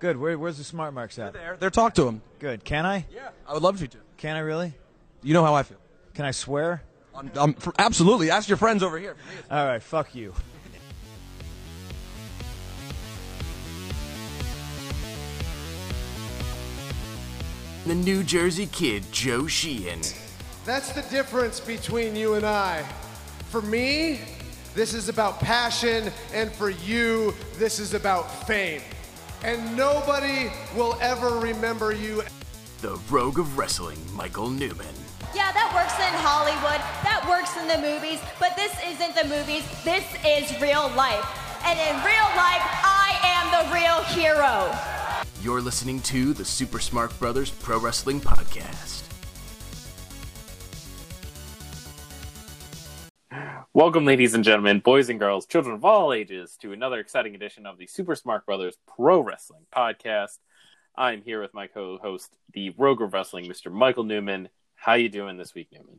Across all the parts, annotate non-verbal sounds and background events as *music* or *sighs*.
Good. Where, where's the smart marks at? They're there, there. Talk to him. Good. Can I? Yeah, I would love you to. Can I really? You know how I feel. Can I swear? I'm, I'm, for, absolutely. Ask your friends over here. All right. Fuck you. The New Jersey kid, Joe Sheehan. That's the difference between you and I. For me, this is about passion, and for you, this is about fame. And nobody will ever remember you. The Rogue of Wrestling, Michael Newman. Yeah, that works in Hollywood, that works in the movies, but this isn't the movies, this is real life. And in real life, I am the real hero. You're listening to the Super Smart Brothers Pro Wrestling Podcast. Welcome, ladies and gentlemen, boys and girls, children of all ages, to another exciting edition of the Super Smart Brothers Pro Wrestling Podcast. I'm here with my co-host, the Rogue of Wrestling, Mr. Michael Newman. How you doing this week, Newman?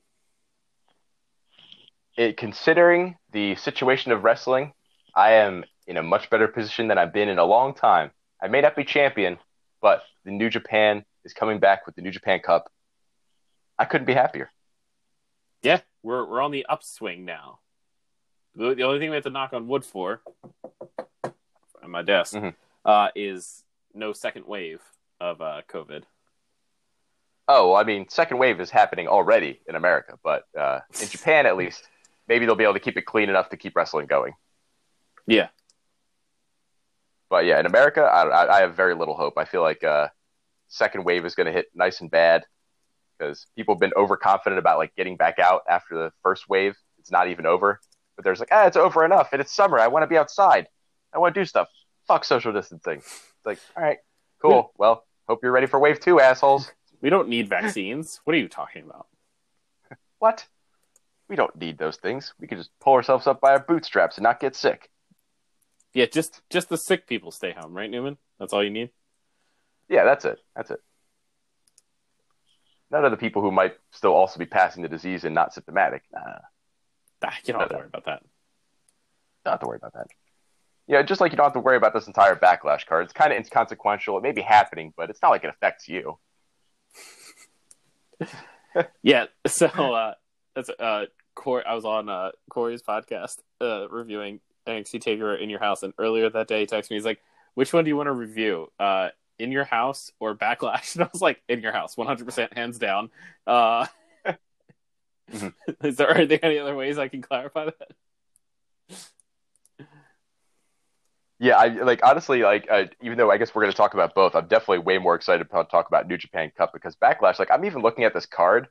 It, considering the situation of wrestling, I am in a much better position than I've been in a long time. I may not be champion, but the New Japan is coming back with the New Japan Cup. I couldn't be happier. Yeah, we're we're on the upswing now. The, the only thing we have to knock on wood for on my desk Mhm. uh, is no second wave of uh, COVID. Oh, I mean, second wave is happening already in America, but uh, in Japan at least, maybe they'll be able to keep it clean enough to keep wrestling going. Yeah, But yeah, in America, I, I, I have very little hope. I feel like uh, second wave is going to hit nice and bad because people have been overconfident about like getting back out after the first wave. It's not even over, but there's like, ah, it's over enough, and it's summer. I want to be outside. I want to do stuff. Fuck social distancing. It's like, all right, cool. Well, hope you're ready for wave two, assholes. we don't need vaccines. *laughs* what are you talking about? What? We don't need those things. We can just pull ourselves up by our bootstraps and not get sick. Yeah, just just the sick people stay home, right, Newman? That's all you need. Yeah, that's it. That's it. None of the people who might still also be passing the disease and not symptomatic. Nah, Ah, you don't have to worry about that. don't have to worry about that. Yeah, just like you don't have to worry about this entire backlash card. It's kind of inconsequential. It may be happening, but it's not like it affects you. *laughs* Yeah, so uh, that's uh, Corey. I was on uh, Corey's podcast uh, reviewing NXT Takeover in your house, and earlier that day, he texted me. He's like, "Which one do you want to review? Uh, in your house or Backlash?" *laughs* And I was like, "In your house, one hundred percent, hands down." Uh, Mhm. *laughs* Is there are there any other ways I can clarify that? Yeah, I like honestly like uh, even though I guess we're going to talk about both, I'm definitely way more excited to talk about New Japan Cup because Backlash. Like I'm even looking at this card,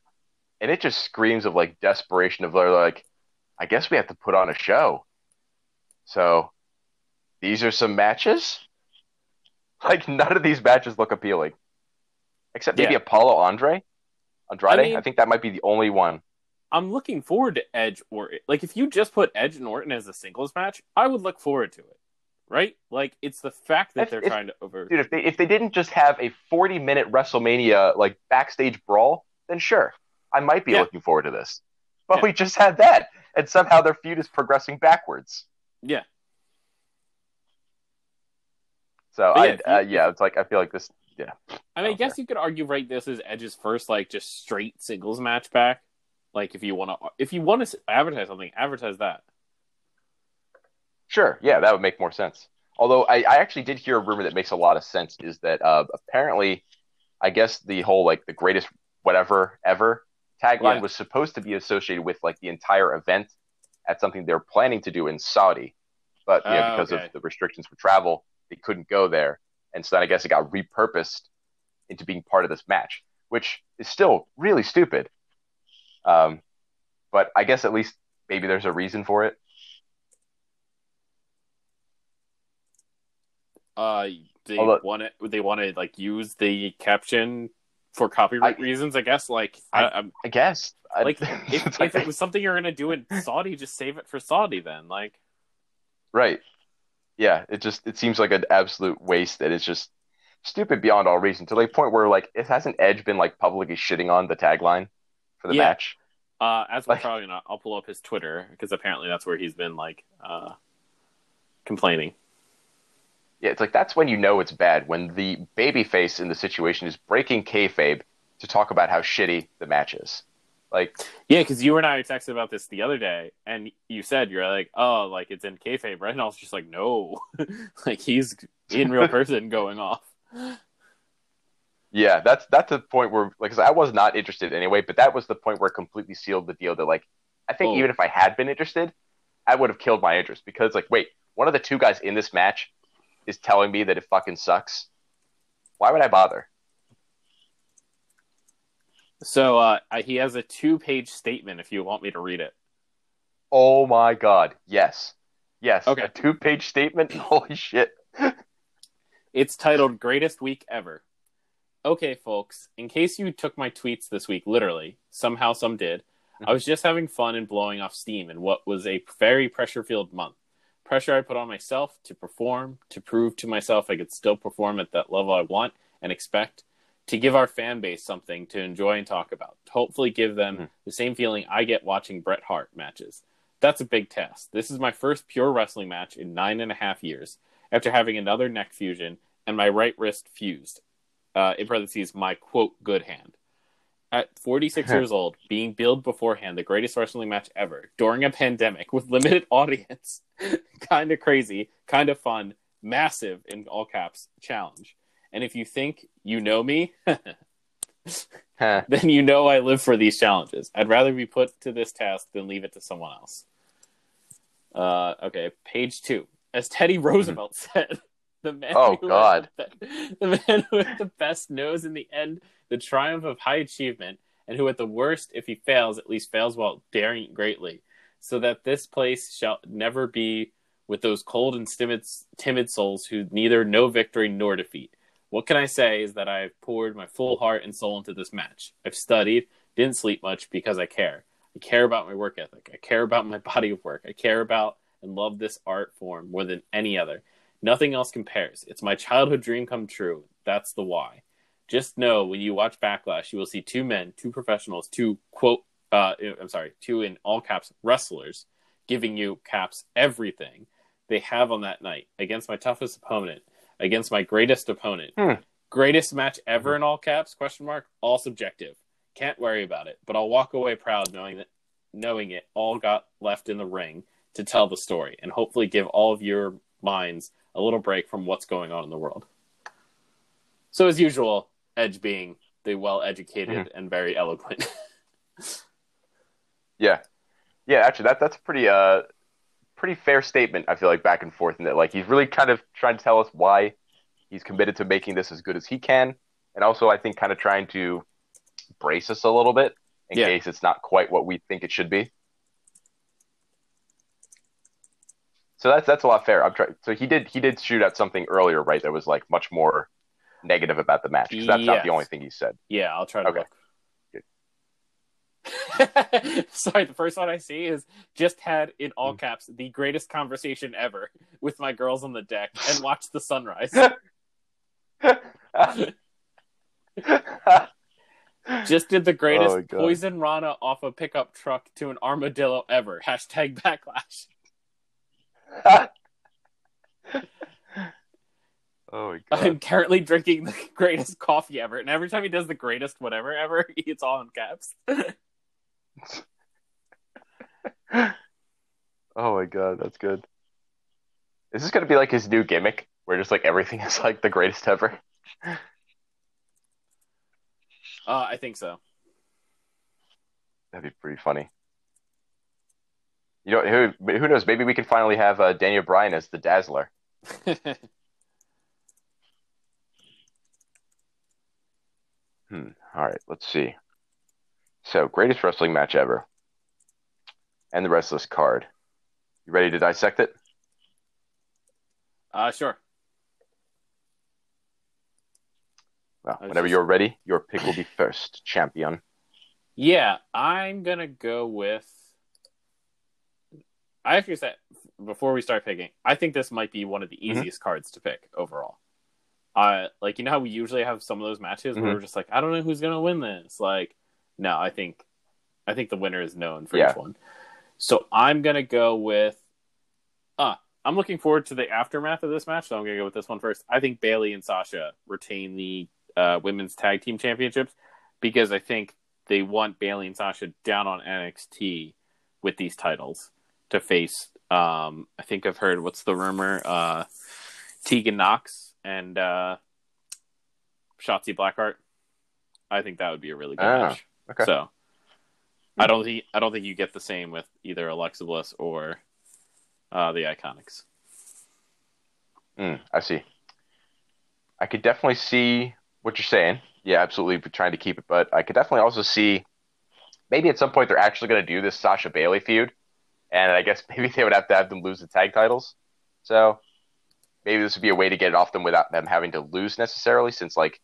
and it just screams of like desperation of like, I guess we have to put on a show. So these are some matches. *laughs* Like none of these matches look appealing, except maybe Yeah. Apollo Andre, Andrade. I I, think that might be the only one. I'm looking forward to Edge or like if you just put Edge and Orton as a singles match, I would look forward to it. Right? Like it's the fact that If- they're if- trying to over. Dude, if they if they didn't just have a 40 minute WrestleMania like backstage brawl, then sure, I might be Yeah. looking forward to this. But Yeah. we just had that, and somehow their feud is progressing backwards. Yeah, So But I yeah, uh, yeah, it's like I feel like this. Yeah, I mean, I guess you could argue right. This is Edge's first like just straight singles match back. Like if you want to, if you want to advertise something, advertise that. sure, yeah, that would make more sense. Although I, I actually did hear a rumor that makes a lot of sense is that uh, apparently, I guess the whole like the greatest whatever ever tagline Yeah. was supposed to be associated with like the entire event at something they're planning to do in Saudi, but yeah, Oh, because okay. of the restrictions for travel, they couldn't go there, and so then I guess it got repurposed into being part of this match, which is still really stupid. Um, but I guess at least maybe there's a reason for it. Uh, they Although- want to they want to like use the caption for copyright I- reasons. I guess like I, I'm I guess. Like *laughs* if, if it was something you're gonna do in Saudi, just save it for Saudi. Then like Right. Yeah, it just it seems like an absolute waste and it's just stupid beyond all reason to the point where like it hasn't Edge been like publicly shitting on the tagline for the Yeah. match. Uh, as we're Like- probably not, I'll pull up his Twitter because apparently that's where he's been like uh, complaining. Yeah, it's like that's when you know it's bad when the babyface in the situation is breaking kayfabe to talk about how shitty the match is. Like, Yeah, because you and I texted about this the other day, and you said you're like, "Oh, like it's in kayfabe, right?" And I was just like, "No, *laughs* like he's in real *laughs* person going off." Yeah, that's that's the point where, like, I was not interested anyway, but that was the point where it completely sealed the deal. That like, I think Oh. even if I had been interested, I would have killed my interest because, like, wait, one of the two guys in this match is telling me that it fucking sucks. Why would I bother? So uh, he has a two-page statement. If you want me to read it, Oh my god, yes, yes. Okay. a two-page statement. *laughs* Holy shit. it's titled "Greatest Week Ever." Okay, folks. In case you took my tweets this week literally, somehow some did. I was just having fun and blowing off steam in what was a very pressure-filled month. Pressure I put on myself to perform, to prove to myself I could still perform at that level I want and expect, to give our fan base something to enjoy and talk about, to hopefully give them Mhm. the same feeling I get watching Bret Hart matches. That's a big test. This is my first pure wrestling match in nine and a half years, after having another neck fusion and my right wrist fused. Uh, in parentheses, my quote good hand. At 46 *laughs* years old, being billed beforehand the greatest wrestling match ever during a pandemic with limited *laughs* audience, *laughs* kind of crazy, kind of fun, massive in all caps challenge. And if you think you know me, Huh. then you know I live for these challenges. I'd rather be put to this task than leave it to someone else. Uh, okay, page two. As Teddy Roosevelt said, the man, Oh, God. The, the man who at the best knows in the end the triumph of high achievement, and who at the worst, if he fails, at least fails while daring greatly, so that this place shall never be with those cold and timid, timid souls who neither know victory nor defeat. What can I say is that I've poured my full heart and soul into this match. I've studied, didn't sleep much because I care. I care about my work ethic. I care about my *laughs* body of work. I care about and love this art form more than any other. Nothing else compares. It's my childhood dream come true. That's the why. Just know when you watch Backlash, you will see two men, two professionals, two quote, uh, I'm sorry, two in all caps wrestlers giving you caps everything they have on that night against my toughest opponent, against my greatest opponent. Hmm. Greatest match ever in all caps? Question mark. All subjective. Can't worry about it, but I'll walk away proud knowing that knowing it all got left in the ring to tell the story and hopefully give all of your minds a little break from what's going on in the world. So as usual, Edge being the well-educated and very eloquent. *laughs* Yeah, yeah. Actually, that that's a pretty uh pretty fair statement. I feel like back and forth in that, like he's really kind of trying to tell us why he's committed to making this as good as he can, and also I think kind of trying to brace us a little bit in Yeah. case it's not quite what we think it should be. So that's that's a lot fair. I'm trying. So he did he did shoot at something earlier, right? That was like much more negative about the match because that's not the only thing he said. Yeah, I'll try to Okay. look. *laughs* Sorry, the first one I see is just had in all hmm. caps the greatest conversation ever with my girls on the deck and *laughs* watched the sunrise. *laughs* just did the greatest Oh, poison Rana off a pickup truck to an armadillo ever. Hashtag backlash. Oh my *laughs* god. I'm currently drinking the *laughs* greatest coffee ever, and every time he does the greatest whatever ever, *laughs* it's all in caps. Oh my god, that's good. Is this gonna be like his new gimmick, where just like everything is like the greatest ever? Uh, I think so. That'd be pretty funny. You know, who who knows? Maybe we can finally have uh, Daniel Bryan as the Dazzler. *laughs* Hmm. All right, let's see. So, greatest wrestling match ever, and the rest of this card. You ready to dissect it? uh, sure. Well, whenever just- you're ready, your pick will be first, champion. Yeah, I'm gonna go with. I actually said before we start picking, I think this might be one of the Mm-hmm. easiest cards to pick overall. Uh, like you know how we usually have some of those matches where Mhm. we're just like, I don't know who's gonna win this. Like, no, I think, I think the winner is known for Yeah. each one. So I'm gonna go with, ah, I'm looking forward to the aftermath of this match, so I'm gonna go with this one first. I think Bayley and Sasha retain the uh, women's tag team championships because I think they want Bayley and Sasha down on NXT with these titles to face. Um, I think I've heard what's the rumor? Uh, Tegan Nox and uh, Shotzi Blackheart. I think that would be a really good Ah, match. okay. So I don't think I don't think you get the same with either Alexa Bliss or uh, the Iconics. Mm, I see. I could definitely see what you're saying. Yeah, absolutely trying to keep it, but I could definitely also see maybe at some point they're actually going to do this Sasha Bayley feud, and I guess *laughs* maybe they would have to have them lose the tag titles. So maybe this would be a way to get it off them without them having to lose necessarily, since like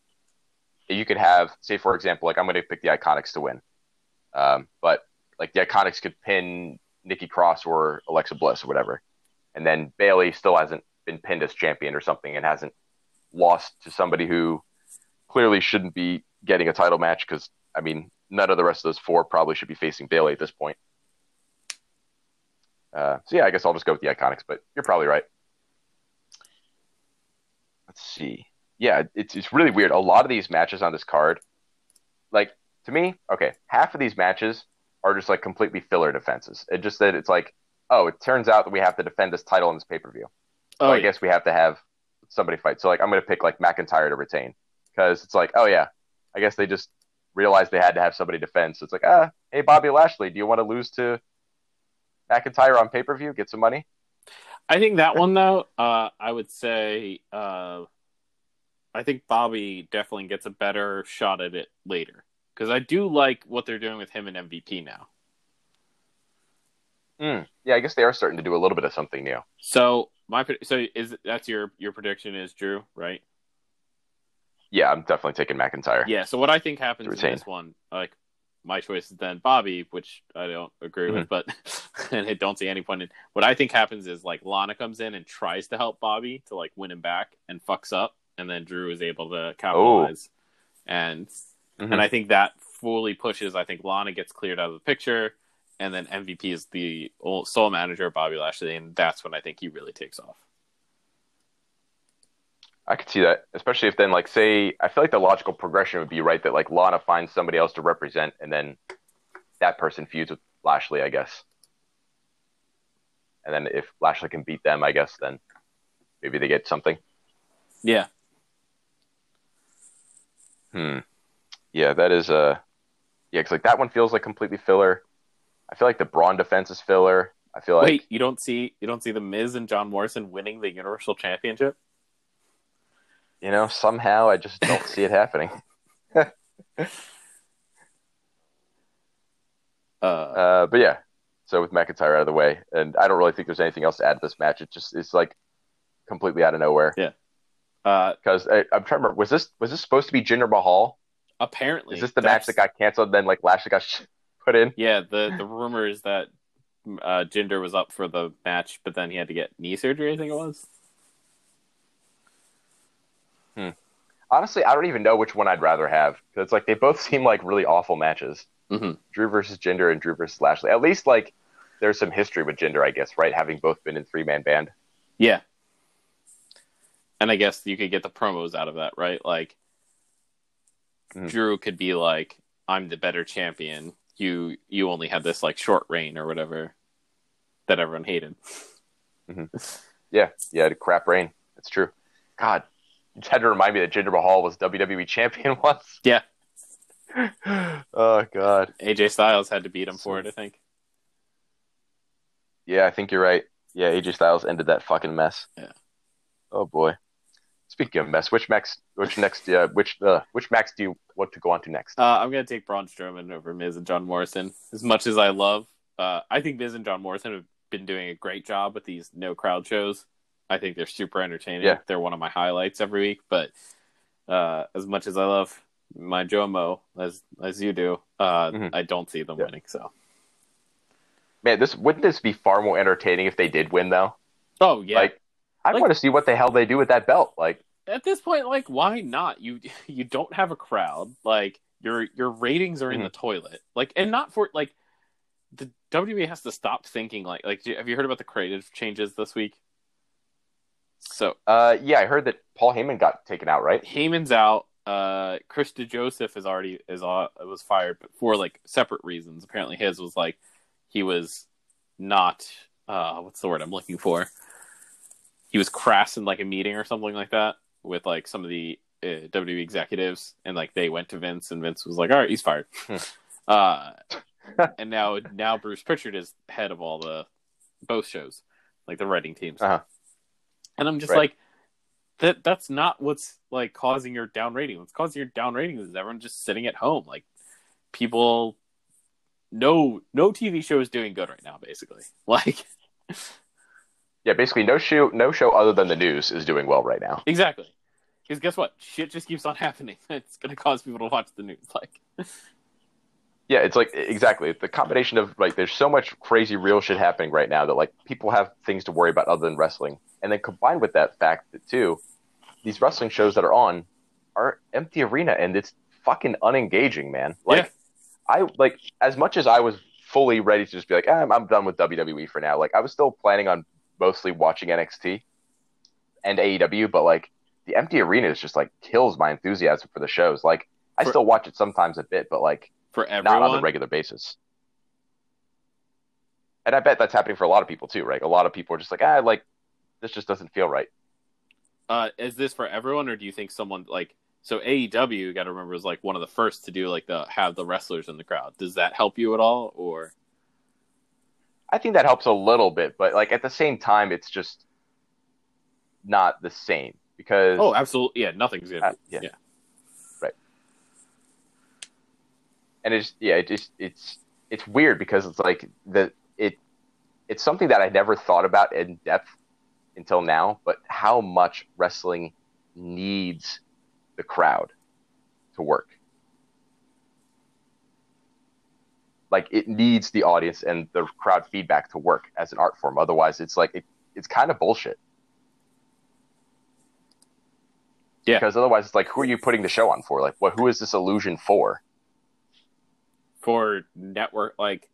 you could have, say for example, like I'm going to pick the Iconics to win, um, but like the Iconics could pin Nikki Cross or Alexa Bliss or whatever, and then Bayley still hasn't been pinned as champion or something and hasn't lost to somebody who clearly shouldn't be getting a title match because I mean none of the rest of those four probably should be facing Bayley at this point. Uh, so yeah, I guess I'll just go with the Iconics, but you're probably right. Let's see. Yeah, it's it's really weird. A lot of these matches on this card, like to me, okay, half of these matches are just like completely filler defenses. It just that it's like, oh, it turns out that we have to defend this title in this pay per view. Oh, So I yeah. guess we have to have somebody fight. So like I'm gonna pick like McIntyre to retain because it's like, oh yeah, I guess they just realized they had to have somebody defend. So it's like, ah, hey Bobby Lashley, do you want to lose to McIntyre on pay per view? Get some money. I think that one though, uh, I would say, uh, I think Bobby definitely gets a better shot at it later because I do like what they're doing with him and MVP now. Mm. Yeah, I guess they are starting to do a little bit of something new. So my so is that's your your prediction is Drew right? Yeah, I'm definitely taking McIntyre. Yeah. So what I think happens in this one, like my choice is then Bobby, which I don't agree with, but *laughs* and I don't see any point in. What I think happens is like Lana comes in and tries to help Bobby to like win him back and fucks up, and then Drew is able to capitalize, and Mhm. and I think that fully pushes. I think Lana gets cleared out of the picture, and then MVP is the ol- sole manager of Bobby Lashley, and that's when I think he really takes off. I could see that, especially if then, like, say, I feel like the logical progression would be right that like Lana finds somebody else to represent, and then that person feuds with Lashley, I guess. And then if Lashley can beat them, I guess then maybe they get something. Yeah. Hmm. Yeah, that is a. uh yeah, 'cause like that one feels like completely filler. I feel like the Braun defense is filler. I feel like Wait, you don't see you don't see the Miz and John Morrison winning the Universal Championship? You know somehow I just don't see it happening. *laughs* Uh, Uh, but yeah, so with McIntyre out of the way, and I don't really think there's anything else to add to this match. It just it's like completely out of nowhere. uh, Because I'm trying to remember, was this was this supposed to be Jinder Mahal? apparently, Is this the match that got canceled? Then like Lashley got sh- *laughs* put in. Yeah, the the rumor is that uh, Jinder was up for the match, but then he had to get knee surgery. I think it was. Honestly, I don't even know which one I'd rather have because it's like they both *laughs* seem like really awful matches. Mhm. Drew versus Jinder and Drew versus Lashley. At least like there's some history with Jinder, I guess, right? Having both been in three man band. Yeah, and I guess you could get the promos out of that, right? Like Mhm. Drew could be like, "I'm the better champion. You you only had this like short reign or whatever that everyone hated." Yeah, yeah, crap reign. That's true. God, *laughs* had to remind me that Jinder Mahal was WWE champion *laughs* once. Yeah, *laughs* oh God. AJ Styles had to beat him for it. I think. Yeah, I think you're right. Yeah, AJ Styles ended that fucking mess. Yeah. Oh boy. Speaking of mess, which Max, which next, uh, which uh, which Max do you want to go on to next? Uh, I'm gonna take Braun Strowman over Miz and John Morrison. As much as I love, uh, I think Miz and John Morrison have been doing a great job with these no crowd shows. I think they're super entertaining. Yeah. They're one of my highlights every week. But uh, as much as I love my Jomo as as you do, uh, Mhm. I don't see them Yeah. winning. So, Man, this wouldn't this be far more entertaining if they did win though? oh yeah. Like, I Like- want to see what the hell they do with that belt. Like, At this point, like, why not? You you don't have a crowd. Like your your ratings are in Mhm. the toilet. Like, and not for like the WWE has to stop thinking like like. Have you heard about the creative changes this week? So Uh, yeah, I heard that Paul Heyman got taken out, right? Heyman's out. Uh, Chris Joseph is already is uh, was fired, but for like separate reasons. Apparently, his was like he was not uh, what's the word I'm looking for? He was crass in like a meeting or something like that with like some of the uh, WWE executives, and like they went to Vince, and Vince was like, "All right, he's fired." *laughs* uh, *laughs* and now now Bruce Pritchard is head of all the both shows, like the writing teams. Uh-huh. And I'm just Right. like, that that's not what's like causing your down rating. What's causing your down rating is everyone just sitting at home. Like people, no no TV show is doing good right now. Basically, *laughs* like Yeah, basically no show, no show other than the news is doing well right now. exactly. Because guess what? Shit just keeps on *laughs* happening. It's gonna cause people to watch the news. Like *laughs* Yeah, it's like exactly the combination of like there's so much crazy real shit happening right now that like people have things to worry about other than wrestling, and then combined with that fact that too, these wrestling shows that are on are empty arena and it's fucking unengaging, man. Like Yeah. I like as much as I was fully ready to just be like, ah, I'm, I'm done with WWE for now. Like I was still planning on mostly watching NXT and AEW, but like the empty arena is just like kills my enthusiasm for the shows. Like I For- still watch it sometimes a bit, but like for not on a regular basis. And I bet that's happening for a lot of people too, right? A lot of people are just like, ah, like this just doesn't feel right. uh, is this for everyone, or do you think someone like so AEW? You got to remember was like one of the first to do like the have the wrestlers in the crowd. Does that help you at all, or I think that helps a little bit, but like at the same time, it's just not the same because oh, absolutely, yeah, nothing's gonna. Uh, yeah. yeah. And it's yeah, it just it's it's weird because it's like the it it's something that I never thought about in depth until now, but how much wrestling needs the crowd to work. Like it needs the audience and the crowd feedback to work as an art form. Otherwise, it's like it, it's kind of bullshit. Yeah. Because otherwise, it's like, who are you putting the show on for? Like, what? Who is this illusion for? For network like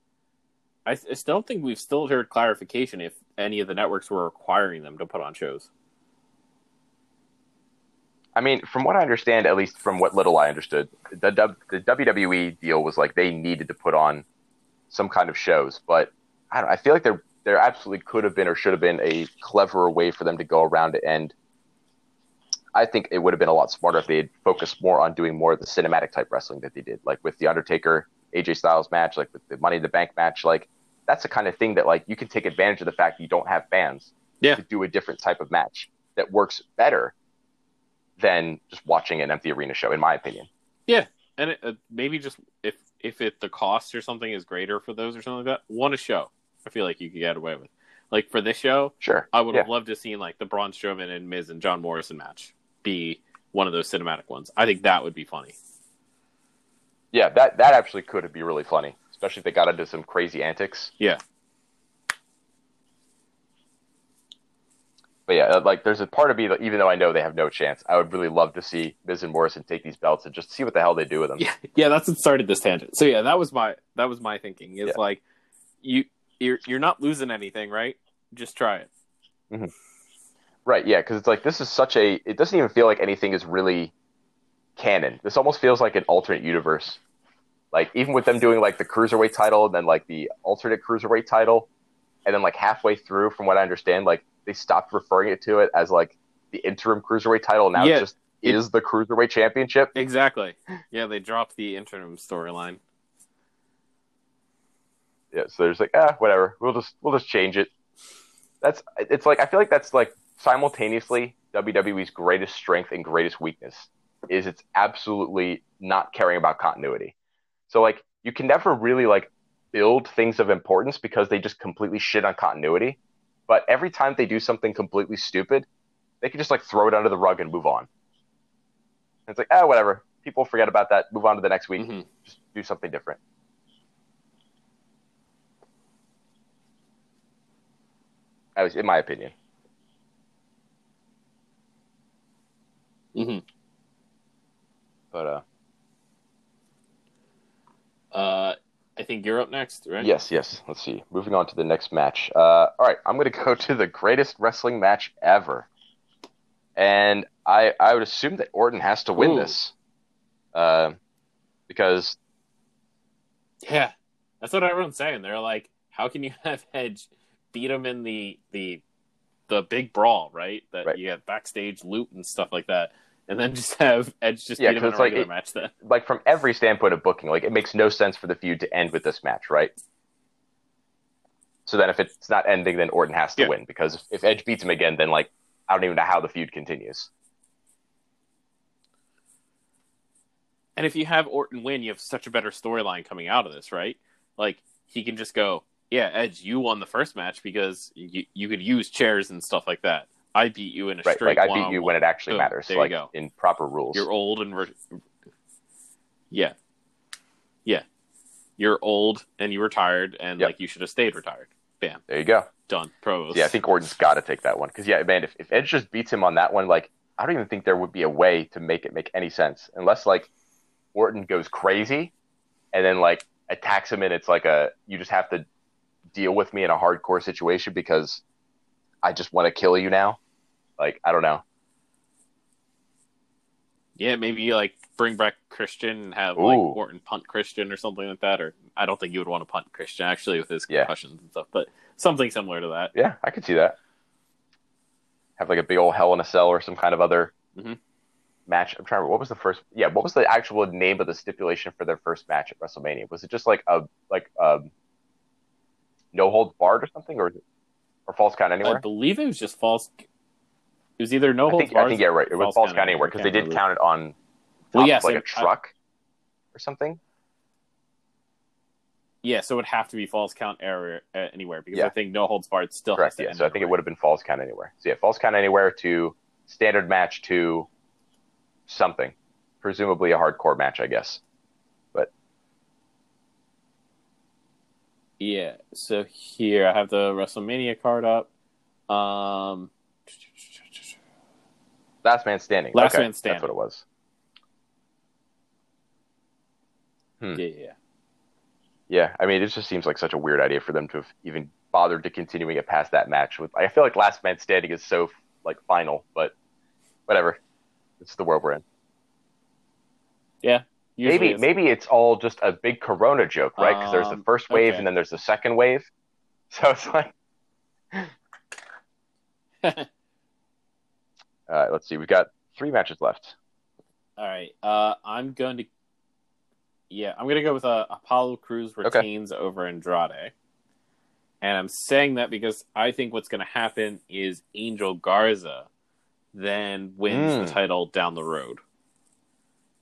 I, I still think we've still heard clarification if any of the networks were requiring them to put on shows I mean, from what I understand, at least from what little I understood, the, the WWE deal was like they needed to put on some kind of shows, but I don't. I feel like there there absolutely could have been or should have been a cleverer way for them to go around it, and I think it would have been a lot smarter if they had focused more on doing more of the cinematic type wrestling that they did, like with the Undertaker AJ Styles match, like with the Money in the Bank match, like that's the kind of thing that like you can take advantage of the fact that you don't have fans Yeah. to do a different type of match that works better than just watching an empty arena show, in my opinion. yeah and it, uh, maybe just if if it the cost or something is greater for those or something like that one a show i feel like you could get away with like for this show Sure, i would yeah. have loved to seen like the braun strowman and miz and john morrison match be one of those cinematic ones i think that would be funny Yeah, that that actually could be really funny, especially if they got into some crazy antics. yeah But yeah, like there's a part of me that even though I know they have no chance, I would really love to see Miz and Morrison take these belts and just see what the hell they do with them. yeah yeah that's what started this tangent so yeah that was my that was my thinking is Yeah. like you you're you're not losing anything right just try it mm-hmm. Right, yeah, because it's like this is such a. It doesn't even feel like anything is really canon. This almost feels like an alternate universe. Like even with them doing like the cruiserweight title and then like the alternate cruiserweight title, and then like halfway through, from what I understand, like they stopped referring it to it as like the interim cruiserweight title. Now Yeah, it just it- is the cruiserweight championship. Exactly. Yeah, they dropped the interim storyline. Yeah, so there's like ah whatever. We'll just we'll just change it. That's it's like I feel like that's like simultaneously WWE's greatest strength and greatest weakness is it's absolutely not caring about continuity. So like you can never really like build things of importance because they just completely shit on continuity. But every time they do something completely stupid, they can just like throw it under the rug and move on. And it's like ah whatever. People forget about that. Move on to the next week. Mhm. Just do something different. That was in my opinion. hmm But uh Uh, I think you're up next, right? Yes, yes. Let's see. Moving on to the next match. Uh, all right, I'm going to go to the greatest wrestling match ever. and I I would assume that Orton has to win Ooh. this, uh, because Yeah, that's what everyone's saying. They're like, how can you *laughs* have Edge beat him in the the the big brawl, right? That Right. you have backstage loot and stuff like that, and then just have Edge just Yeah, beat him in a like regular it- match. Then like from every standpoint of booking, like it makes no sense for the feud to end with this match, right? So then if it's not ending, then Orton has to Yeah. win because if, if Edge beats him again, then like I don't even know how the feud continues. And if you have Orton win, you have such a better storyline coming out of this, right? Like he can just go, "Yeah, Edge, you won the first match because you you could use chairs and stuff like that. I beat you in a Right? straight Like I beat you when it actually Boom, matters, there you like go. in proper rules. You're old and re- yeah, yeah. You're old and you retired, and Yep. like you should have stayed retired. Bam, There you go. done. Pros. Yeah, I think Orton's got to take that one because yeah, man, if, if Edge just beats him on that one, like I don't even think there would be a way to make it make any sense unless like Orton goes crazy and then like attacks him and it's like a you just have to deal with me in a hardcore situation because I just want to kill you now. Like I don't know. yeah. Maybe like bring back Christian and have like Ooh. Orton punt Christian or something like that. Or I don't think you would want to punt Christian actually with his Yeah. concussions and stuff, but something similar to that. Yeah, I could see that. Have like a big old Hell in a Cell or some kind of other Mhm. match. I'm trying to remember what was the first. Yeah, what was the actual name of the stipulation for their first match at WrestleMania? Was it just like a like um no holds barred or something, or or falls count anywhere? I believe it was just false. It was either no I holds think I think yeah, right. It was falls count anywhere because they did count it on Well, yes, like a and I- truck or something. Yeah, so it would have to be false count error uh, anywhere because Yeah. I think no holds barred still Correct. Yeah. So I think it would have been falls count anywhere. So yeah, falls count anywhere to standard match to something, presumably a hardcore match, I guess. But yeah. So here I have the WrestleMania card up. Um, Last man standing. Last Okay, man standing. That's what it was. Hmm. yeah, yeah. Yeah, I mean, it just seems like such a weird idea for them to have even bothered to continuing it past that match. With I feel like Last Man Standing is so like final, but whatever. It's the world we're in. yeah. Maybe it's- maybe it's all just a big Corona joke, right? Because there's the Um, first wave okay. and then there's the second wave. *laughs* So it's like, *laughs* all right, let's see. We've got three matches left. All right. Uh, I'm going to. Yeah, I'm going to go with uh, Apollo Crews retains over Andrade. And I'm saying that because I think what's going to happen is Angel Garza then wins Mm. the title down the road.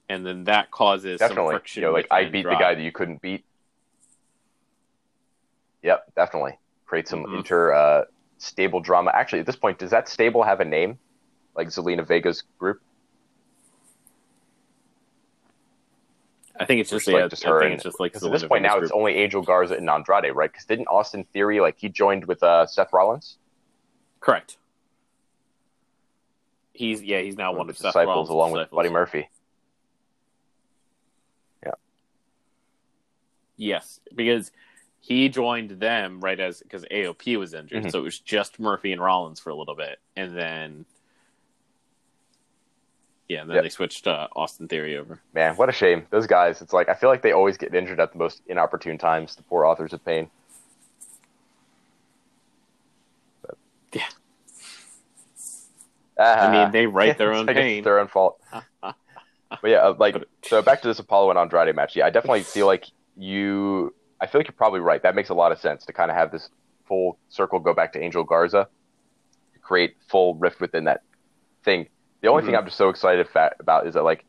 And then that causes some friction. You know, like I beat the guy that you couldn't beat. Yep, definitely. Create some Mhm. inter uh, stable drama. Actually, at this point, does that stable have a name? Like Zelina Vega's group? I think it's just, like yeah, just her and- it's just like the at this point now Vega's it's only Angel Garza and Andrade, right? Because didn't Austin Theory like he joined with uh, Seth Rollins? correct. He's yeah, he's now One of of his Seth disciples Rollins' along with. Buddy Murphy. Yeah. Yes, because he joined them right as because AOP was injured, Mhm. so it was just Murphy and Rollins for a little bit, and then yeah, and then Yep. they switched uh, Austin Theory over. Man, what a shame. Those guys, it's like I feel like they always get injured at the most inopportune times, the poor authors of pain. Yeah, Ah, *laughs* I mean they *laughs* write their own pain. their own fault. *laughs* but yeah, uh, like so back to this Apollo and Andrade match. Yeah, I definitely feel like you. I feel like you're probably right. That makes a lot of sense to kind of have this full circle go back to Angel Garza, to create full rift within that thing. The only thing Mhm. I'm just so excited fa- about is that like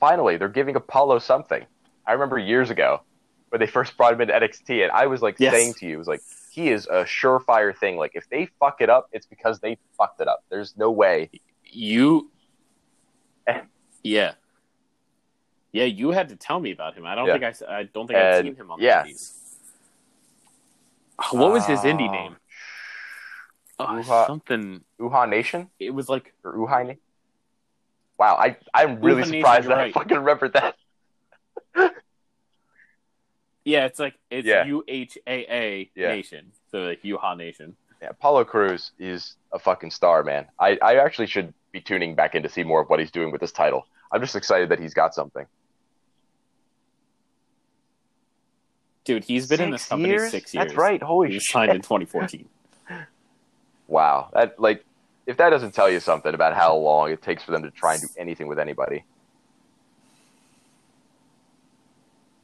finally they're giving Apollo something. I remember years ago when they first brought him into NXT, and I was like Yes. saying to you, it was like he is a surefire thing. Like if they fuck it up, it's because they fucked it up. There's no way. You, yeah, yeah, you had to tell me about him. I don't Yeah. think I, I don't think I've seen him on yeah. the indies. What was his indie Uh, name? Oh, Uha- something. Uhaa Nation It was like or Uha? Wow, I I'm really Uha surprised you're that I fucking remembered that. yeah, it's like it's Yeah. U H A A Yeah. Nation, so like Uhaa Nation. Yeah, Apollo Crews is a fucking star, man. I, I actually should be tuning back in to see more of what he's doing with this title. I'm just excited that he's got something. Dude, he's been in this company years? six years. That's right. Holy He was shit. signed in 2014. *laughs* Wow. That like if that doesn't tell you something about how long it takes for them to try and do anything with anybody.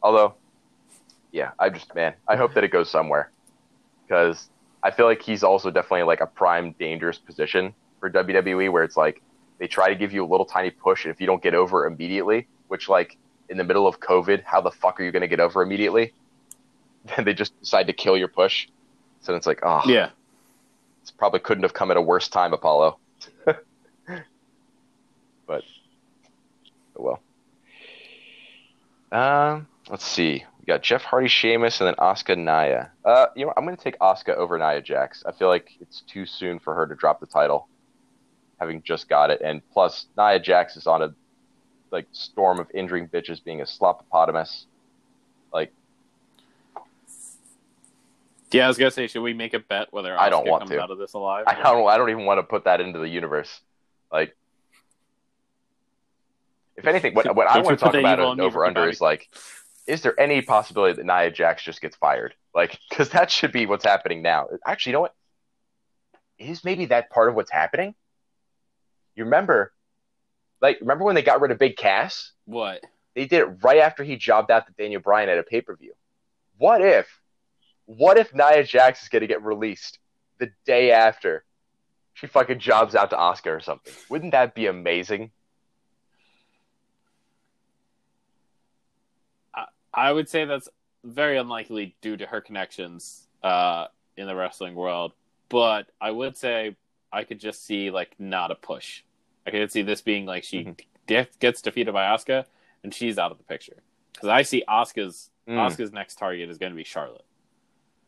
Although, yeah, I just man, I hope that it goes somewhere because I feel like he's also definitely like a prime dangerous position for WWE where it's like they try to give you a little tiny push, and if you don't get over immediately, which like in the middle of COVID, how the fuck are you going to get over immediately? *laughs* Then they just decide to kill your push. So it's like, oh, yeah. Probably couldn't have come at a worse time, Apollo. *laughs* but oh well. Um, let's see. We got Jeff Hardy, Sheamus, and then Asuka Nia. Uh, you know. I'm going to take Asuka over Nia Jax. I feel like it's too soon for her to drop the title, having just got it, and plus Nia Jax is on a like storm of injuring bitches, being a slopopotamus. Like, Yeah, I was gonna say, should we make a bet whether I don't want comes to. out of this alive? I don't, I don't even want to put that into the universe. Like, if anything, what, what I want to talk about it over under is like, is there any possibility that Nia Jax just gets fired? Like, because that should be what's happening now. Actually, you know what? Is maybe that part of what's happening? You remember, like, remember when they got rid of Big Cass? What? They did it right after he jobbed out to Daniel Bryan at a pay per view. What if, what if Nia Jax is going to get released the day after she fucking jobs out to Asuka or something? Wouldn't that be amazing? I would say that's very unlikely due to her connections uh, in the wrestling world. But I would say I could just see like not a push. I could see this being like she Mhm. de- gets defeated by Oscar and she's out of the picture because I see Asuka's Mm. Asuka's next target is going to be Charlotte.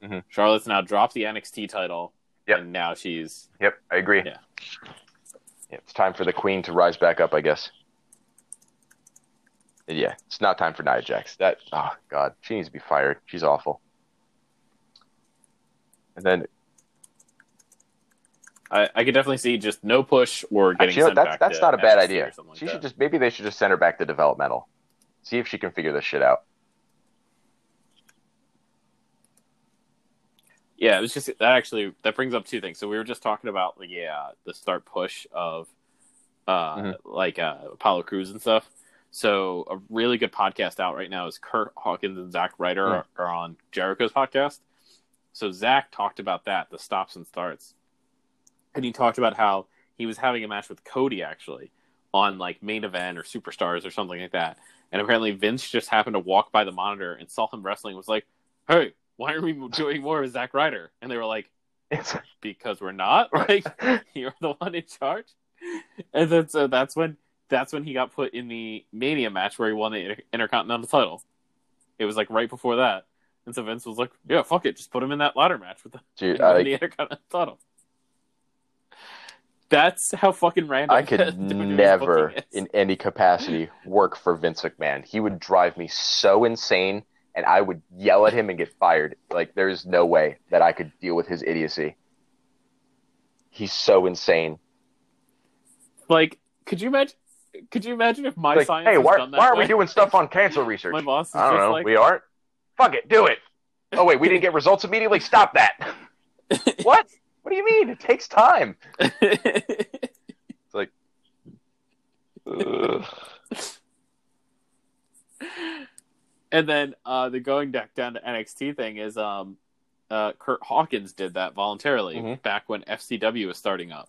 Mhm. Charlotte's now dropped the NXT title, Yep. and now she's Yep, I agree. Yeah. Yeah, it's time for the Queen to rise back up, I guess. Yeah, it's not time for Nia Jax. That oh god, she needs to be fired. She's awful. And then I, I could definitely see just no push or getting actually, sent that's back that's not a bad NXT idea. like She that. should just maybe they should just send her back to developmental. See if she can figure this shit out. Yeah, it was just that actually that brings up two things. So we were just talking about the yeah the start push of uh Mhm. like uh Apollo Crews and stuff. So a really good podcast out right now is Kurt Hawkins and Zack Ryder Hmm. are, are on Jericho's podcast. So Zack talked about that the stops and starts, and he talked about how he was having a match with Cody actually on like main event or superstars or something like that. And apparently Vince just happened to walk by the monitor and saw him wrestling. and Was like, "Hey, why aren't we doing more with Zack Ryder?" And they were like, It's "Because we're not. *laughs* Like, you're the one in charge." And then so that's when that's when he got put in the Mania match where he won the Inter- Intercontinental title. It was like right before that, and so Vince was like, "Yeah, fuck it, just put him in that ladder match with the, dude, *laughs* I, the Intercontinental title." That's how fucking random. I *laughs* could never, in any capacity, work for Vince McMahon. He would drive me so insane, and I would yell at him and get fired. Like, there's no way that I could deal with his idiocy. He's so insane. like, could you imagine? Could you imagine if my Like, science hey, why, why are we doing stuff on *laughs* cancer research? My boss is I don't just know. like, we aren't. Fuck it, do it. Oh wait, we didn't get *laughs* results immediately. Stop that. *laughs* what? What do you mean? It takes time. It's like. ugh. And then uh, the going back down to NXT thing is um, uh, Kurt Hawkins did that voluntarily Mhm. back when FCW was starting up.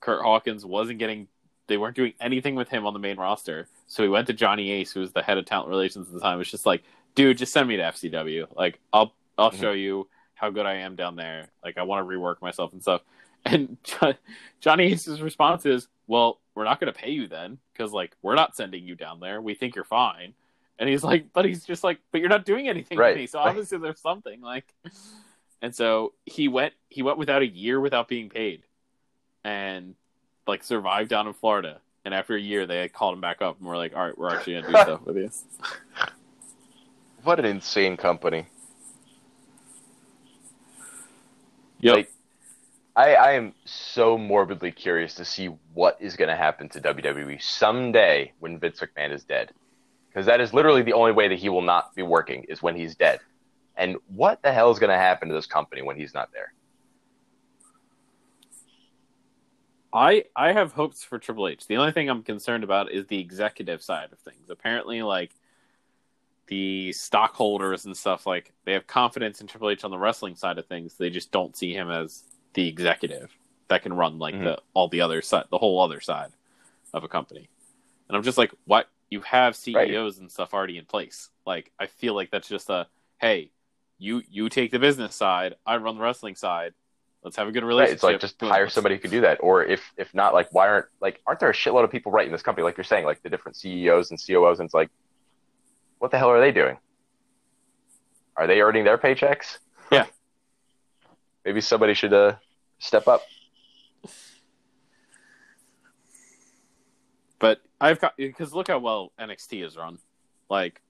Kurt Hawkins wasn't getting, they weren't doing anything with him on the main roster. So he went to Johnny Ace, who was the head of talent relations at the time. It was just like, dude, just send me to FCW. Like, I'll I'll Mhm. show you how good I am down there. Like, I want to rework myself and stuff. *laughs* And Jo- Johnny Ace's response is, well, we're not going to pay you then because like we're not sending you down there. We think you're fine. And he's like, but he's just like, but you're not doing anything Right. with me. So Right. obviously there's something like. And so he went. He went without a year without being paid, and like survived down in Florida. And after a year, they called him back up and were like, "All right, we're actually gonna do *laughs* stuff with you." What an insane company. Yep. Like, I, I am so morbidly curious to see what is going to happen to WWE someday when Vince McMahon is dead, because that is literally the only way that he will not be working is when he's dead. And what the hell is going to happen to this company when he's not there? I I have hopes for Triple H. The only thing I'm concerned about is the executive side of things. Apparently, like the stockholders and stuff, like they have confidence in Triple H on the wrestling side of things. They just don't see him as the executive that can run like mm-hmm. the all the other side, the whole other side of a company. And I'm just like, what? You have CEOs and stuff already in place. Like, I feel like that's just a hey, you you take the business side, I run the wrestling side. Let's have a good Right, relationship. it's like just hire somebody who can do that, or if if not, like why aren't like aren't there a shitload of people right in this company? Like you're saying, like the different CEOs and COOs, and it's like, what the hell are they doing? Are they earning their paychecks? Yeah. *laughs* Maybe somebody should uh, step up. But I've got because look how well NXT is run. Like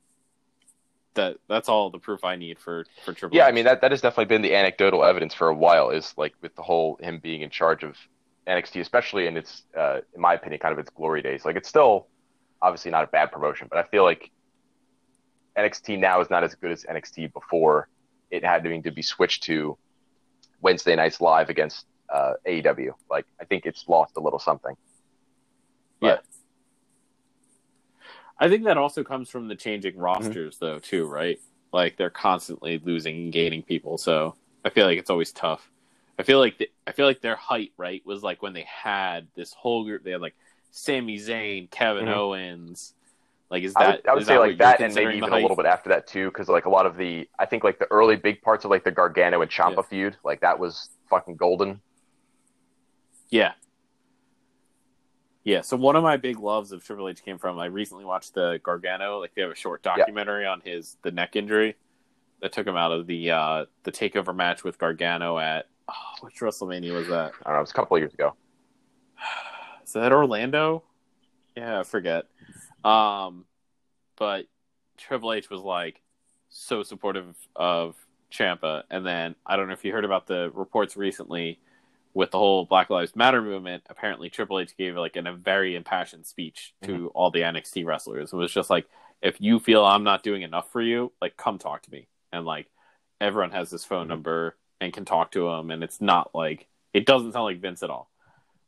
that. That's all the proof I need for for Triple. Yeah, H. I mean that that has definitely been the anecdotal evidence for a while. Is like with the whole him being in charge of NXT, especially in its, uh, in my opinion, kind of its glory days. Like it's still obviously not a bad promotion, but I feel like NXT now is not as good as NXT before it had to, to be switched to Wednesday nights live against uh, AEW. Like I think it's lost a little something. Yeah. I think that also comes from the changing rosters, though, too, right? Like they're constantly losing and gaining people, so I feel like it's always tough. I feel like the, I feel like their height, right, was like when they had this whole group. They had like Sami Zayn, Kevin Mhm. Owens. Like, is I that? would, I would say that like that, and maybe even a little bit after that too, because like a lot of the, I think like the early big parts of like the Gargano and Ciampa Yeah. feud, like that was fucking golden. Yeah. Yeah, so one of my big loves of Triple H came from I recently watched the Gargano, like they have a short documentary on his the neck injury that took him out of the uh the takeover match with Gargano at oh, which WrestleMania was that? I don't know, it was a couple of years ago. *sighs* Is that Orlando? Yeah, I forget. Um but Triple H was like so supportive of Ciampa and then I don't know if you heard about the reports recently with the whole Black Lives Matter movement, apparently Triple H gave like an, a very impassioned speech to mm-hmm. all the NXT wrestlers. It was just like, if you feel I'm not doing enough for you, like come talk to me. And like everyone has his phone mm-hmm. number and can talk to him, and it's not like it doesn't sound like Vince at all.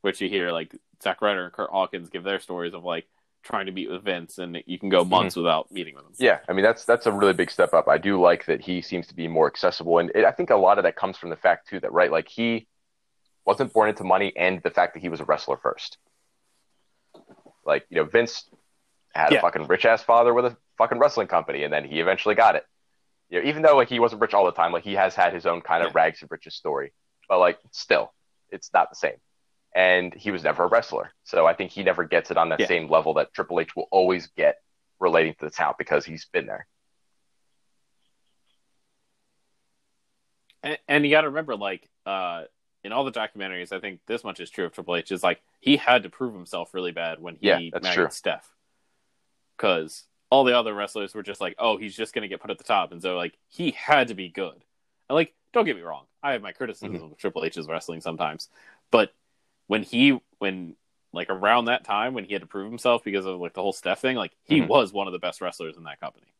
Which you hear like Zack Ryder and Kurt Hawkins give their stories of like trying to meet with Vince, and you can go months mm-hmm. without meeting with him. Yeah, I mean that's that's a really big step up. I do like that he seems to be more accessible, and it, I think a lot of that comes from the fact too that right, like he wasn't born into money, and the fact that he was a wrestler first. Like you know, Vince had Yeah. a fucking rich ass father with a fucking wrestling company, and then he eventually got it. You know, even though like he wasn't rich all the time, like he has had his own kind of Yeah. rags to riches story, but like still, it's not the same. And he was never a wrestler, so I think he never gets it on that Yeah. same level that Triple H will always get relating to the talent because he's been there. And, and you got to remember, like, uh, in all the documentaries, I think this much is true of Triple H. Is like he had to prove himself really bad when he Yeah, married true. Steph, because all the other wrestlers were just like, "Oh, he's just going to get put at the top," and so like he had to be good. And like, don't get me wrong, I have my criticism Mm-hmm. of Triple H's wrestling sometimes, but when he when like around that time when he had to prove himself because of like the whole Steph thing, like he Mhm. was one of the best wrestlers in that company.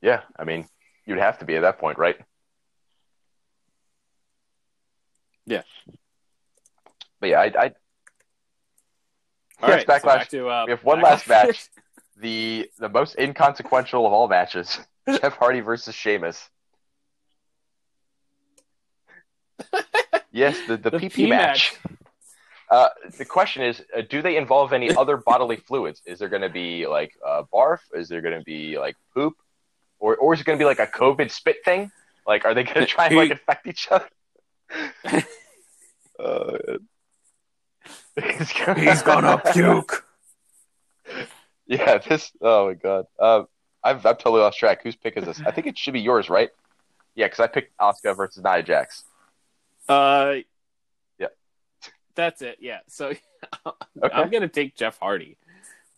Yeah, I mean, you'd have to be at that point, right? Yeah. But yeah, I, I All Yes, right, so Backlash. back to, uh, we have one Backlash. last match. the the most inconsequential of all matches: *laughs* Jeff Hardy versus Sheamus. yes, the the, *laughs* The PP P match. Uh, the question is, uh, do they involve any *laughs* other bodily fluids? Is there going to be like uh, barf? Is there going to be like poop? Or, or is it going to be like a COVID spit thing? Like, are they going to try and like infect each other? Uh, he's gonna *laughs* puke. Yeah, this. Oh my god. Um, I've I've totally lost track. Whose pick is this? I think it should be yours, right? Yeah, because I picked Asuka versus Nia Jax. Uh, Yeah. That's it. Yeah. So *laughs* Okay. I'm gonna take Jeff Hardy,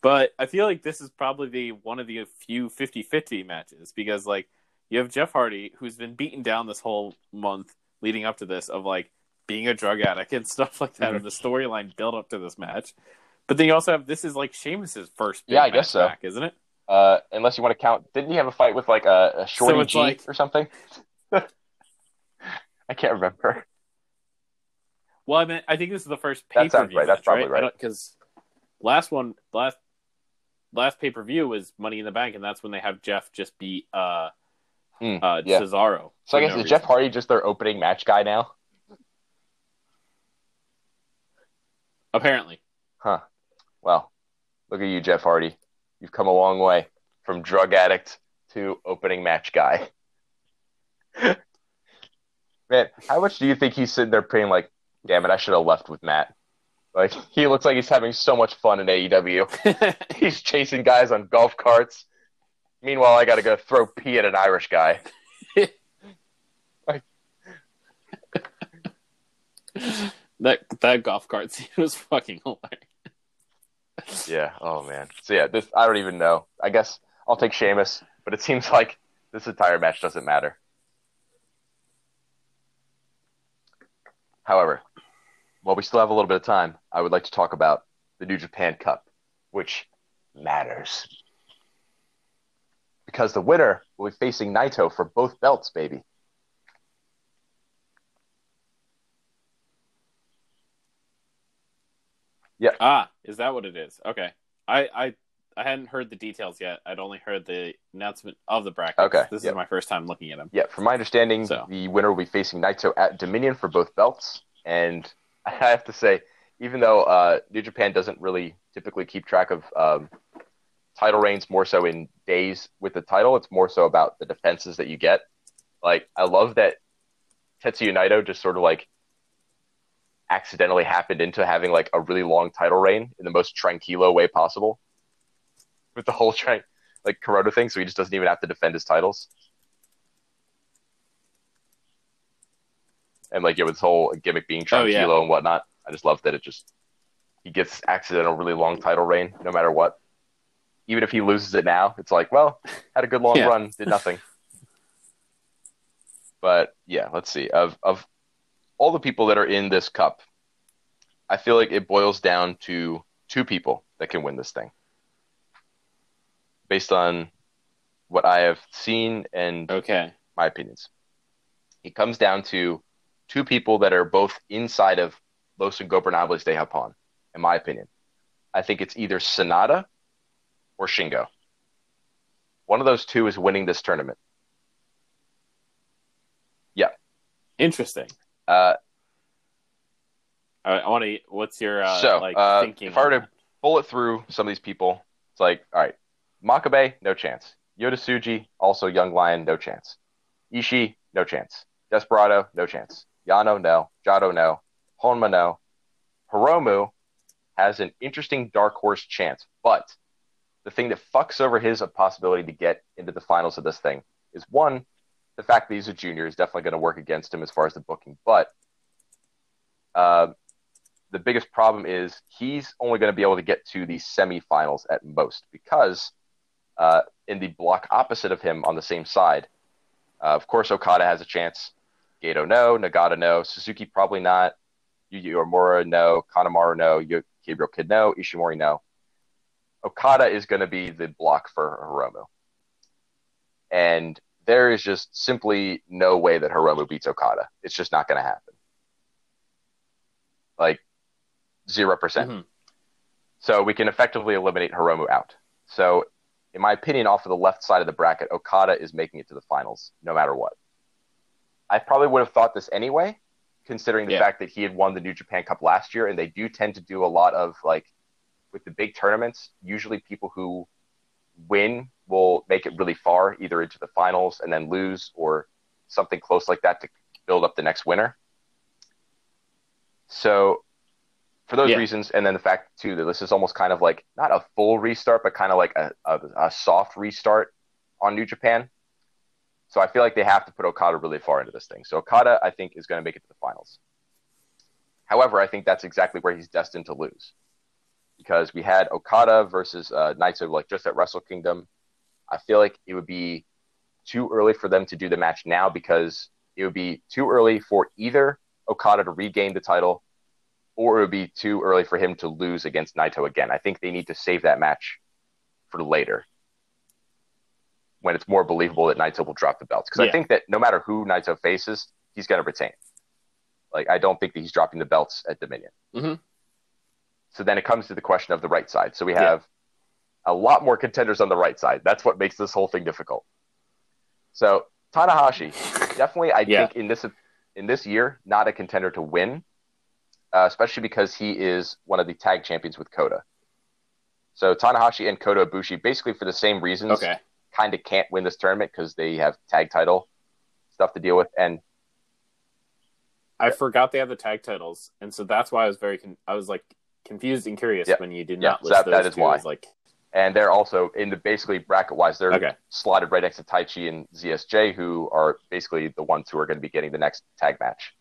but I feel like this is probably the one of the few 50-50 matches because like you have Jeff Hardy who's been beaten down this whole month leading up to this of like being a drug addict and stuff like that, Mhm. and the storyline built up to this match. But then you also have this is like Sheamus's first big Yeah, I match guess so. back, isn't it? Uh, unless you want to count, didn't he have a fight with like a, a shorty it's G like- or something? *laughs* I can't remember. Well, I mean, I think this is the first That pay per sounds view. right. That's probably right. Because last one, last last pay per view was Money in the Bank, and that's when they have Jeff just beat uh, Hmm, uh, yeah. Cesaro. So I guess no is reason. Jeff Hardy just their opening match guy now? Apparently. Huh. Well, look at you, Jeff Hardy. You've come a long way from drug addict to opening match guy. *laughs* Man, how much do you think he's sitting there praying like, damn it, I should have left with Matt? Like he looks like he's having so much fun in AEW. *laughs* he's chasing guys on golf carts. Meanwhile, I got to go throw pee at an Irish guy. *laughs* that that golf cart *laughs* scene was fucking hilarious. Yeah. Oh man. So yeah, this I don't even know. I guess I'll take Sheamus, but it seems like this entire match doesn't matter. However, while we still have a little bit of time, I would like to talk about the New Japan Cup, which matters. Because the winner will be facing Naito for both belts, baby. Ah, is that what it is? Okay, I I I hadn't heard the details yet. I'd only heard the announcement of the brackets. Okay, this yep. is my first time looking at them. Yeah, from my understanding, So. the winner will be facing Naito at Dominion for both belts. And *laughs* I have to say, even though uh, New Japan doesn't really typically keep track of um, title reigns more so in days with the title, it's more so about the defenses that you get. Like, I love that Tetsuya Naito just sort of like accidentally happened into having like a really long title reign in the most tranquilo way possible with the whole *laughs* tran like Corona thing, so he just doesn't even have to defend his titles. and like yeah, with his whole gimmick being Oh, tranquilo yeah. and whatnot. I just love that it just he gets accidental really long title reign no matter what. Even if he loses it now, it's like, well, had a good long Yeah. run, did nothing. *laughs* but yeah, let's see. Of of all the people that are in this cup, I feel like it boils down to two people that can win this thing. Based on what I have seen and Okay. my opinions. It comes down to two people that are both inside of Los Ingobernables de Japón, in my opinion. I think it's either Sanada or Shingo. One of those two is winning this tournament. Yeah. Interesting. Uh, I, want to. What's your uh, so, like uh, thinking? if I were to bullet through some of these people, it's like, all right, Makabe, no chance. Yota Tsuji, also Young Lion, no chance. Ishii, no chance. Desperado, no chance. Yano, no. Jado, no. Honma, no. Hiromu has an interesting dark horse chance, but the thing that fucks over his possibility to get into the finals of this thing is one, the fact that he's a junior is definitely going to work against him as far as the booking, but uh, the biggest problem is he's only going to be able to get to the semifinals at most because uh, in the block opposite of him on the same side, uh, of course, Okada has a chance. Gedo, no. Nagata, no. Suzuki, probably not. Yu Uemura, no. Kanemaru, no. Yu- Gabriel Kidd, no. Ishimori, no. Okada is going to be the block for Hiromu. And there is just simply no way that Hiromu beats Okada. It's just not going to happen. Like, 0%. percent Mhm. So we can effectively eliminate Hiromu out. So, in my opinion, off of the left side of the bracket, Okada is making it to the finals no matter what. I probably would have thought this anyway, considering the Yeah. fact that he had won the New Japan Cup last year, and they do tend to do a lot of like with the big tournaments. Usually, people who win will make it really far, either into the finals and then lose, or something close like that to build up the next winner. So, for those Yeah. reasons, and then the fact too that this is almost kind of like not a full restart, but kind of like a, a, a soft restart on New Japan. So I feel like they have to put Okada really far into this thing. So Okada, I think, is going to make it to the finals. However, I think that's exactly where he's destined to lose, because we had Okada versus uh, Naito like just at Wrestle Kingdom. I feel like it would be too early for them to do the match now because it would be too early for either Okada to regain the title, or it would be too early for him to lose against Naito again. I think they need to save that match for later when it's more believable that Naito will drop the belts. Because Yeah. I think that no matter who Naito faces, he's going to retain. Like, I don't think that he's dropping the belts at Dominion. Mhm. So then it comes to the question of the right side. So we have a lot more contenders on the right side. That's what makes this whole thing difficult. So Tanahashi, definitely, I Yeah. think in this in this year, not a contender to win, uh, especially because he is one of the tag champions with Kota. So Tanahashi and Kota Ibushi, basically for the same reasons, Okay. kind of can't win this tournament because they have tag title stuff to deal with. And I forgot they have the tag titles, and so that's why I was very con- I was like confused and curious when you did Yeah, not so list that- that those is two why. as, like and they're also in the basically bracket wise, they're Okay. slotted right next to Taichi and ZSJ, who are basically the ones who are going to be getting the next tag match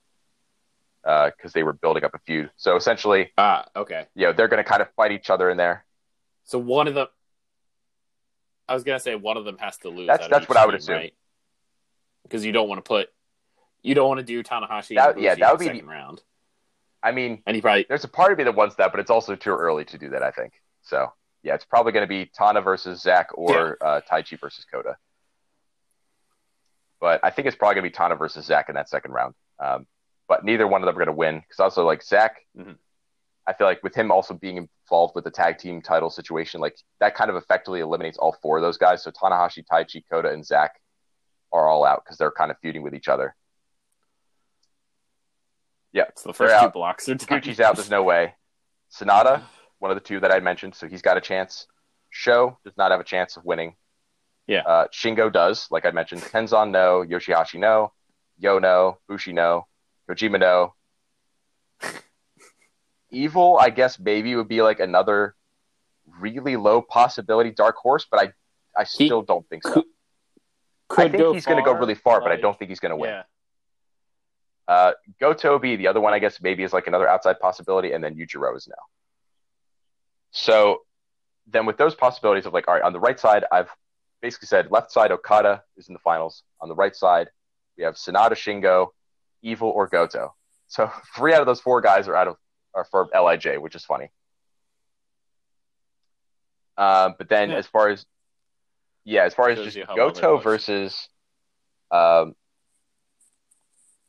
because they were building up a feud. So essentially, ah okay. you know, they're going to kind of fight each other in there. So one of them, I was gonna say one of them has to lose. That's- that's what I would team, assume. right? Because you don't want to put, you don't want to do Tanahashi. That- and yeah, that in would the be second round, I mean, and he probably there's a part of me that wants that, but it's also too early to do that. I think so. Yeah, it's probably going to be Tana versus Zack or uh, Taichi versus Kota. But I think it's probably going to be Tana versus Zack in that second round. Um, but neither one of them are going to win because also like Zack, Mhm. I feel like with him also being involved with the tag team title situation, like that kind of effectively eliminates all four of those guys. So Tanahashi, Taichi, Kota, and Zack are all out because they're kind of feuding with each other. Yeah, so the first two out. blocks are. Gucci's out. There's no way. Sanada, *laughs* one of the two that I mentioned, so he's got a chance. SHO does not have a chance of winning. Yeah. Uh, Shingo does, like I mentioned. Tenzan no, Yoshihashi no, Yo no, Bushi no, Kojima no. *laughs* Evil, I guess maybe would be like another really low possibility dark horse, but I I He still don't think so. could- I think go he's going to go really far, but I don't think he's going to win. Yeah, Uh, Gotobi, the other one, I guess maybe is like another outside possibility, and then Yujiro is no. So then with those possibilities of like, all right, on the right side, I've basically said left side Okada is in the finals. On the right side, we have Sanada, Shingo, Evil, or Goto. So *laughs* three out of those four guys are out of are for Lij, which is funny. Um, but then Yeah. as far as yeah, as far as just you how well they're Goto versus um,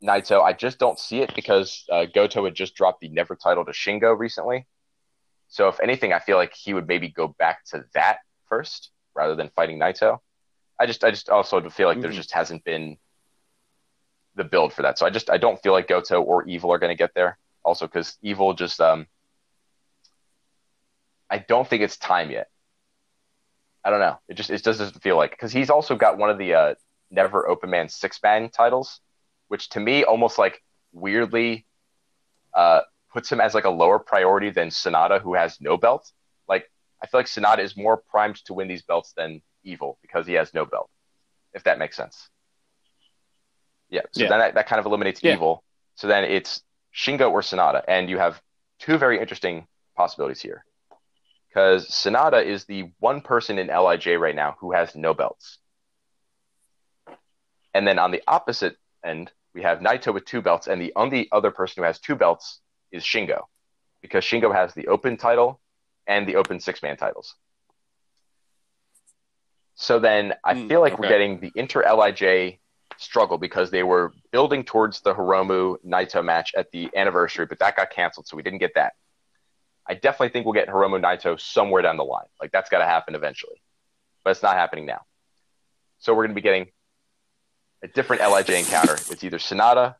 Naito, I just don't see it because uh, Goto had just dropped the Never title to Shingo recently. So if anything, I feel like he would maybe go back to that first rather than fighting Naito. I just, I just also feel like there Mhm. just hasn't been the build for that. So I just, I don't feel like Goto or Evil are going to get there. Also, because Evil just, um, I don't think it's time yet. I don't know. It just, it just doesn't feel like because he's also got one of the uh, Never Open Man six man titles, which to me almost like weirdly uh, puts him as like a lower priority than Sanada, who has no belt. Like I feel like Sanada is more primed to win these belts than Evil because he has no belt. If that makes sense. Yeah. So Yeah. then that, that kind of eliminates Yeah. Evil. So then it's Shingo or Sanada, and you have two very interesting possibilities here. Because Sanada is the one person in Lij right now who has no belts. And then on the opposite end, we have Naito with two belts, and the only other person who has two belts is Shingo, because Shingo has the open title and the open six man titles. So then I Hmm, feel like we're getting the inter Lij struggle because they were building towards the Hiromu Naito match at the anniversary, but that got canceled, so we didn't get that. I definitely think we'll get Hiromu Naito somewhere down the line. Like that's got to happen eventually, but it's not happening now. So we're going to be getting a different Lij encounter. It's either Sanada,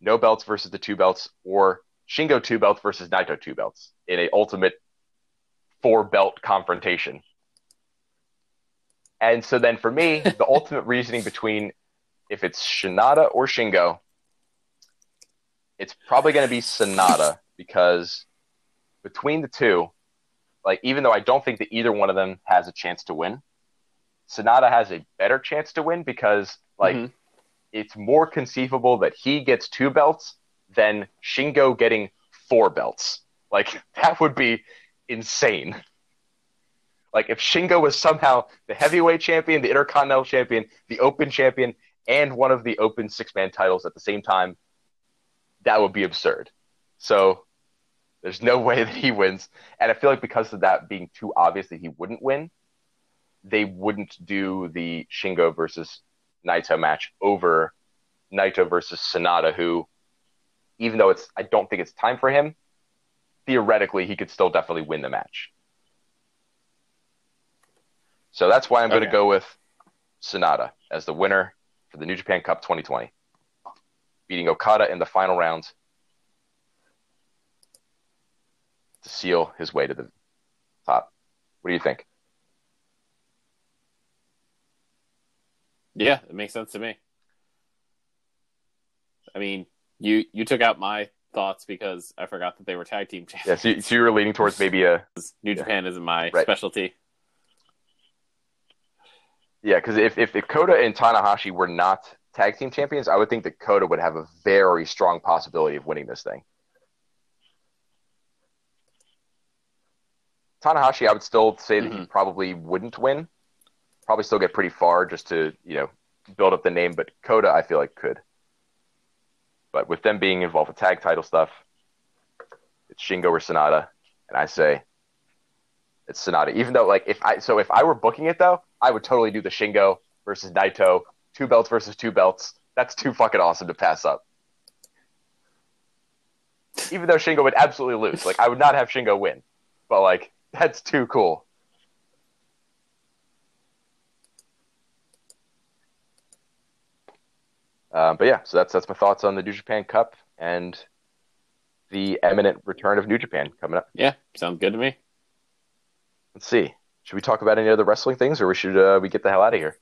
no belts versus the two belts, or Shingo two belts versus Naito two belts in a ultimate four belt confrontation. And so then for me, the *laughs* ultimate reasoning between if it's Sanada or Shingo, it's probably going to be Sanada because between the two, like even though I don't think that either one of them has a chance to win, Sanada has a better chance to win because like Mhm. it's more conceivable that he gets two belts than Shingo getting four belts. Like *laughs* that would be insane. Like if Shingo was somehow the heavyweight champion, the intercontinental champion, the open champion, and one of the open six man titles at the same time, that would be absurd. So there's no *laughs* way that he wins. And I feel like because of that being too obvious that he wouldn't win, they wouldn't do the Shingo versus Naito match over Naito versus Sanada, who, even though it's I don't think it's time for him, theoretically he could still definitely win the match. So that's why I'm going to go with Sanada as the winner for the New Japan Cup 2020, beating Okada in the final round to seal his way to the top. What do you think? Yeah, it makes sense to me. I mean, you you took out my thoughts because I forgot that they were tag team Yeah, champions. so, you- so you were leaning towards *laughs* maybe a New Japan isn't my Right. specialty. yeah, because if, if if Kota and Tanahashi were not tag team champions, I would think that Kota would have a very strong possibility of winning this thing. Tanahashi, I would still say that he mm-hmm. probably wouldn't win. Probably still get pretty far just to you know build up the name, but Kota, I feel like could. But with them being involved with tag title stuff, it's Shingo or Sanada, and I say it's Sanada. Even though, like, if I so if I were booking it though, I would totally do the Shingo versus Naito, two belts versus two belts. That's too fucking awesome to pass up. Even though Shingo would absolutely lose, like I would not have Shingo win, but like that's too cool. Um, but yeah, so that's that's my thoughts on the New Japan Cup and the imminent return of New Japan coming up. Yeah, sounds good to me. Let's see. Should we talk about any other wrestling things, or we should uh, we get the hell out of here?